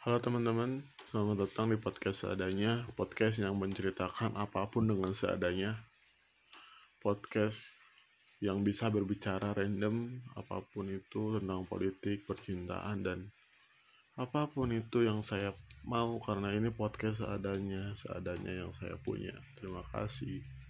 Halo teman-teman, selamat datang di podcast seadanya Podcast yang menceritakan apa pun dengan seadanya. Podcast yang bisa berbicara random Apa pun itu tentang politik, percintaan, dan apa pun itu yang saya mau Karena ini podcast seadanya, seadanya yang saya punya. Terima kasih.